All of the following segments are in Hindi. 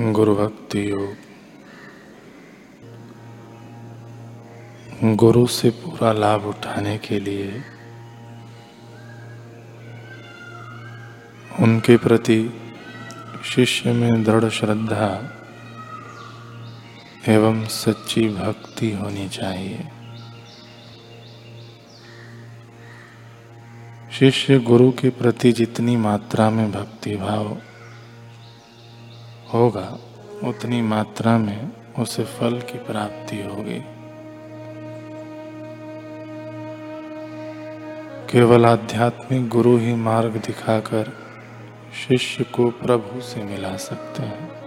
गुरु भक्ति योग। गुरु से पूरा लाभ उठाने के लिए उनके प्रति शिष्य में दृढ़ श्रद्धा एवं सच्ची भक्ति होनी चाहिए। शिष्य गुरु के प्रति जितनी मात्रा में भक्ति भाव होगा, उतनी मात्रा में उसे फल की प्राप्ति होगी। केवल आध्यात्मिक गुरु ही मार्ग दिखाकर शिष्य को प्रभु से मिला सकते हैं।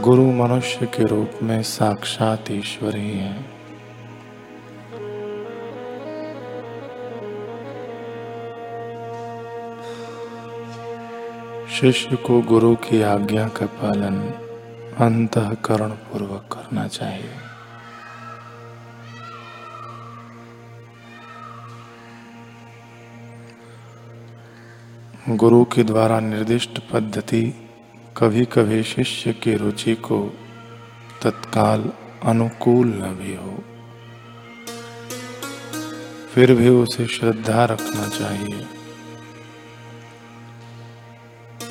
गुरु मनुष्य के रूप में साक्षात ईश्वर ही है। शिष्य को गुरु की आज्ञा का पालन अंतकरण पूर्वक करना चाहिए। गुरु के द्वारा निर्दिष्ट पद्धति कभी कभी शिष्य की रुचि को तत्काल अनुकूल न भी हो, फिर भी उसे श्रद्धा रखना चाहिए।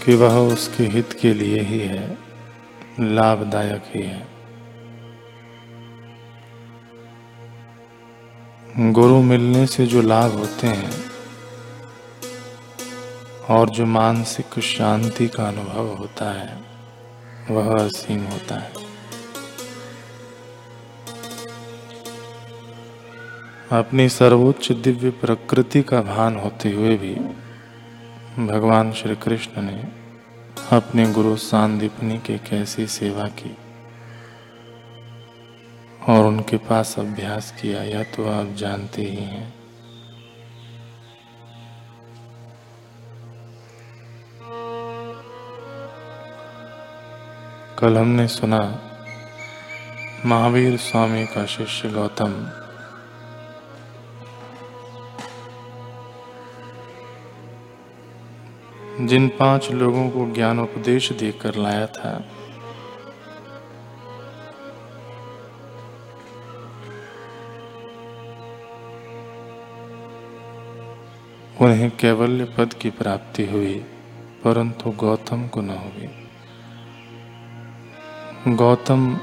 कि वह उसके हित के लिए ही है, लाभदायक ही है। गुरु मिलने से जो लाभ होते हैं, और जो मानसिक शांति का अनुभव होता है, वह असीम होता है। अपनी सर्वोच्च दिव्य प्रकृति का भान होते हुए भी भगवान श्री कृष्ण ने अपने गुरु सांदीपनी के कैसी सेवा की और उनके पास अभ्यास किया, यह तो आप जानते ही हैं। कल हमने सुना, महावीर स्वामी का शिष्य गौतम जिन पाँच लोगों को ज्ञान उपदेश देकर लाया था। उन्हें कैवल्य पद की प्राप्ति हुई, परंतु गौतम को न हुई। गौतम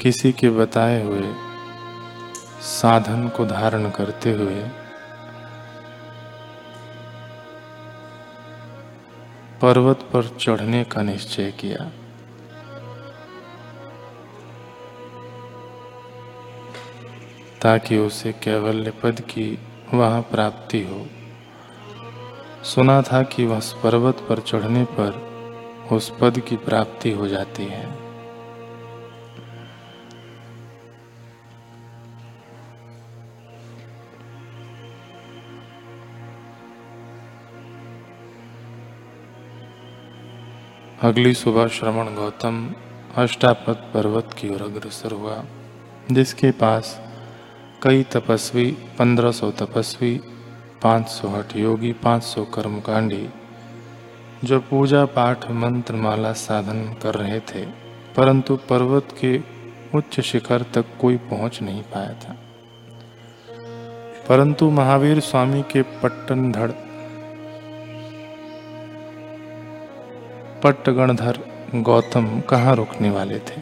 किसी के बताए हुए साधन को धारण करते हुए पर्वत पर चढ़ने का निश्चय किया। ताकि उसे कैवल्य पद की वहाँ प्राप्ति हो। सुना था कि वह पर्वत पर चढ़ने पर उस पद की प्राप्ति हो जाती है। अगली सुबह श्रवण गौतम अष्टापद पर्वत की ओर अग्रसर हुआ, जिसके पास कई तपस्वी, पंद्रह सौ तपस्वी, पाँच सौ हठ योगी, पाँच सौ कर्मकांडी, जो पूजा पाठ मंत्र माला साधन कर रहे थे, परंतु पर्वत के उच्च शिखर तक कोई पहुँच नहीं पाया था। परंतु महावीर स्वामी के पट्टन पट्टगणधर गौतम कहाँ रुकने वाले थे?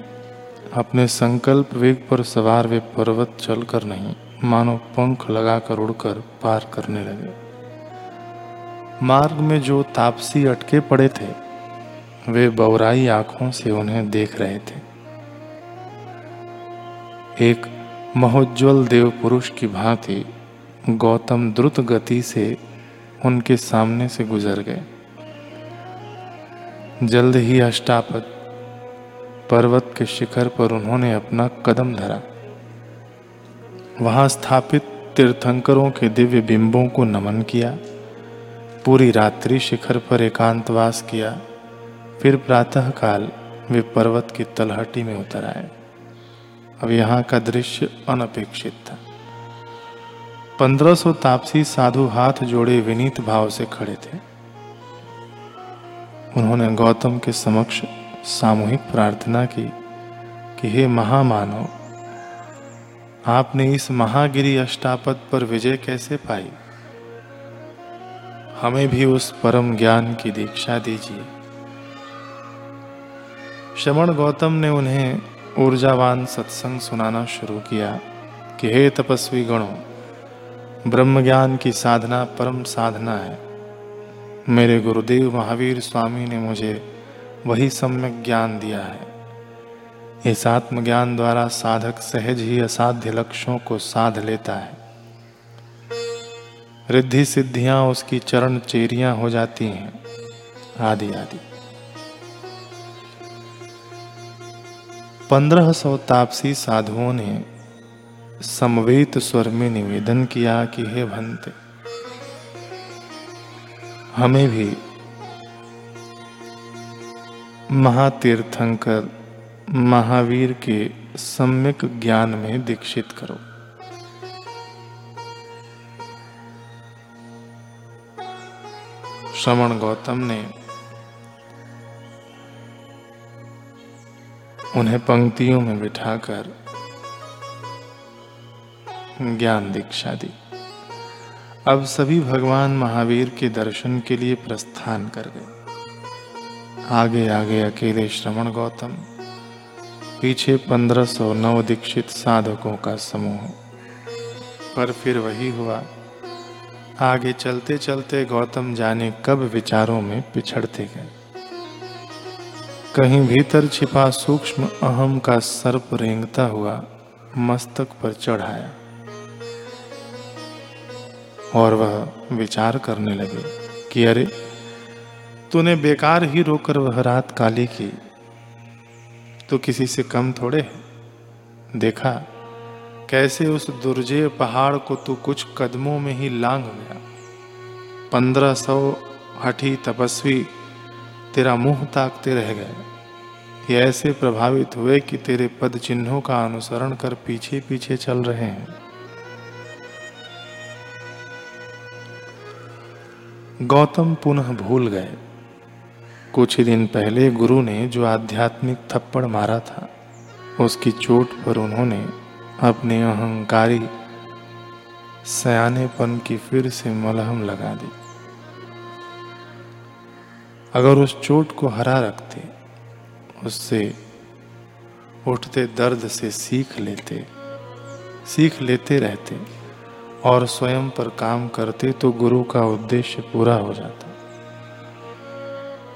अपने संकल्प वेग पर सवार वे पर्वत चलकर नहीं, मानो पंख लगाकर उड़कर पार करने लगे। मार्ग में जो तापसी अटके पड़े थे, वे बौराई आँखों से उन्हें देख रहे थे। एक महोज्वल देव पुरुष की भांति गौतम द्रुत गति से उनके सामने से गुजर गए। जल्द ही अष्टापद पर्वत के शिखर पर उन्होंने अपना कदम धरा। वहाँ स्थापित तीर्थंकरों के दिव्य बिंबों को नमन किया, पूरी रात्रि शिखर पर एकांतवास किया, फिर प्रातःकाल वे पर्वत की तलहटी में उतर आए। अब यहाँ का दृश्य अनपेक्षित था। पंद्रह सौ तापसी साधु हाथ जोड़े विनीत भाव से खड़े थे। उन्होंने गौतम के समक्ष सामूहिक प्रार्थना की कि हे महामानव, आपने इस महागिरी अष्टापद पर विजय कैसे पाई? हमें भी उस परम ज्ञान की दीक्षा दीजिए। श्रवण गौतम ने उन्हें ऊर्जावान सत्संग सुनाना शुरू किया कि हे तपस्वी गणों ब्रह्म ज्ञान की साधना परम साधना है। मेरे गुरुदेव महावीर स्वामी ने मुझे वही सम्यक ज्ञान दिया है। इस आत्मज्ञान द्वारा साधक सहज ही असाध्य लक्ष्यों को साध लेता है। रिद्धि सिद्धियाँ उसकी चरण चेरियाँ हो जाती हैं। आदि आदि। पंद्रह सौ तापसी साधुओं ने समवेत स्वर में निवेदन किया कि हे भंते हमें भी महातीर्थंकर महावीर के सम्यक ज्ञान में दीक्षित करो। श्रवण गौतम ने उन्हें पंक्तियों में बिठाकर ज्ञान दीक्षा दी। अब सभी भगवान महावीर के दर्शन के लिए प्रस्थान कर गए। आगे आगे अकेले श्रवण गौतम, पीछे पंद्रह सौ नव दीक्षित साधकों का समूह। पर फिर वही हुआ, आगे चलते चलते गौतम जाने कब विचारों में पिछड़ते गए। कहीं भीतर छिपा सूक्ष्म अहम का सर्प रेंगता हुआ मस्तक पर चढ़ाया। और वह विचार करने लगे कि अरे, तूने बेकार ही रोकर वह रात काली की। तो किसी से कम थोड़े है। देखा, कैसे उस दुर्जय पहाड़ को तू कुछ कदमों में ही लांग गया। पंद्रह सौ हठी तपस्वी तेरा मुँह ताकते रह गए। ये ऐसे प्रभावित हुए कि तेरे पद चिन्हों का अनुसरण कर पीछे पीछे चल रहे हैं। गौतम पुनः भूल गए। कुछ ही दिन पहले गुरु ने जो आध्यात्मिक थप्पड़ मारा था, उसकी चोट पर उन्होंने अपने अहंकारी सयानेपन की फिर से मलहम लगा दी। अगर उस चोट को हरा रखते, उससे उठते दर्द से सीख लेते सीख लेते रहते और स्वयं पर काम करते तो गुरु का उद्देश्य पूरा हो जाता।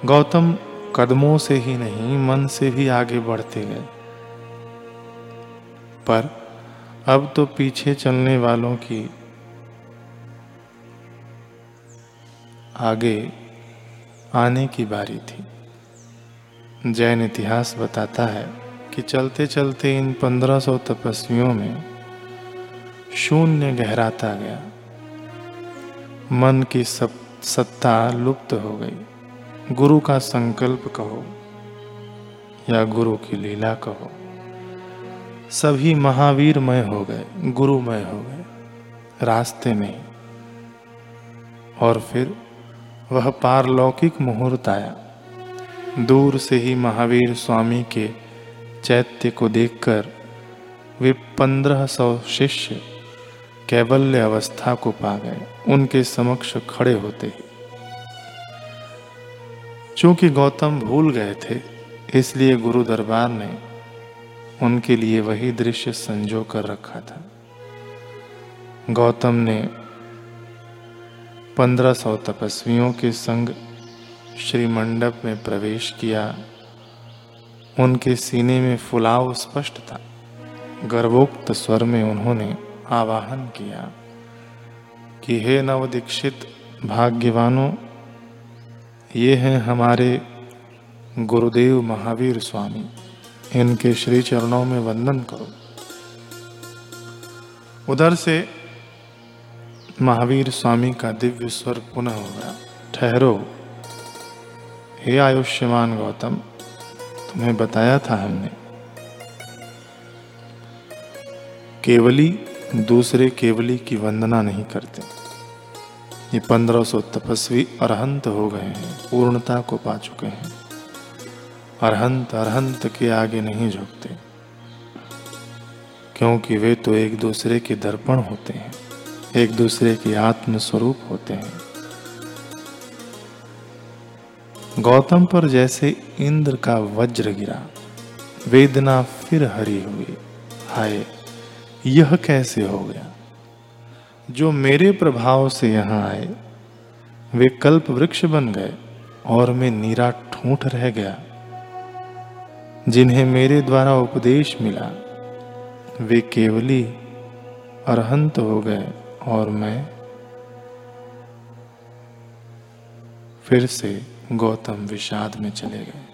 गौतम कदमों से ही नहीं, मन से भी आगे बढ़ते गए। पर अब तो पीछे चलने वालों की आगे आने की बारी थी। जैन इतिहास बताता है कि चलते चलते इन पंद्रह सौ तपस्वियों में शून्य गहराता गया। मन की सब सत्ता लुप्त हो गई। गुरु का संकल्प कहो या गुरु की लीला कहो। सभी महावीरमय हो गए, गुरुमय हो गए। रास्ते में और फिर वह पारलौकिक मुहूर्त आया। दूर से ही महावीर स्वामी के चैत्य को देखकर वे पंद्रह सौ शिष्य कैवल्य अवस्था को पा गए। उनके समक्ष खड़े होते ही। चूँकि गौतम भूल गए थे, इसलिए गुरु दरबार ने उनके लिए वही दृश्य संजो कर रखा था। गौतम ने पंद्रह सौ तपस्वियों के संग श्री मंडप में प्रवेश किया। उनके सीने में फुलाव स्पष्ट था। गर्भोक्त स्वर में उन्होंने आवाहन किया कि हे नव दीक्षित भाग्यवानों, ये हैं हमारे गुरुदेव महावीर स्वामी। इनके श्री चरणों में वंदन करो। उधर से महावीर स्वामी का दिव्य स्वर पुनः हो गया। ठहरो। हे आयुष्यमान गौतम, तुम्हें बताया था हमने, केवली दूसरे केवली की वंदना नहीं करते। ये पंद्रह सौ तपस्वी अरहंत हो गए हैं, पूर्णता को पा चुके हैं। अरहंत अरहंत के आगे नहीं झुकते, क्योंकि वे तो एक दूसरे के दर्पण होते हैं, एक दूसरे के आत्म स्वरूप होते हैं। गौतम पर जैसे इंद्र का वज्र गिरा, वेदना फिर हरी हुई, हाय। यह कैसे हो गया? जो मेरे प्रभाव से यहाँ आए, वे कल्प वृक्ष बन गए और मैं नीरा ठूंठ रह गया। जिन्हें मेरे द्वारा उपदेश मिला, वे केवली अरहंत हो गए और मैं फिर से गौतम विषाद में चले गए।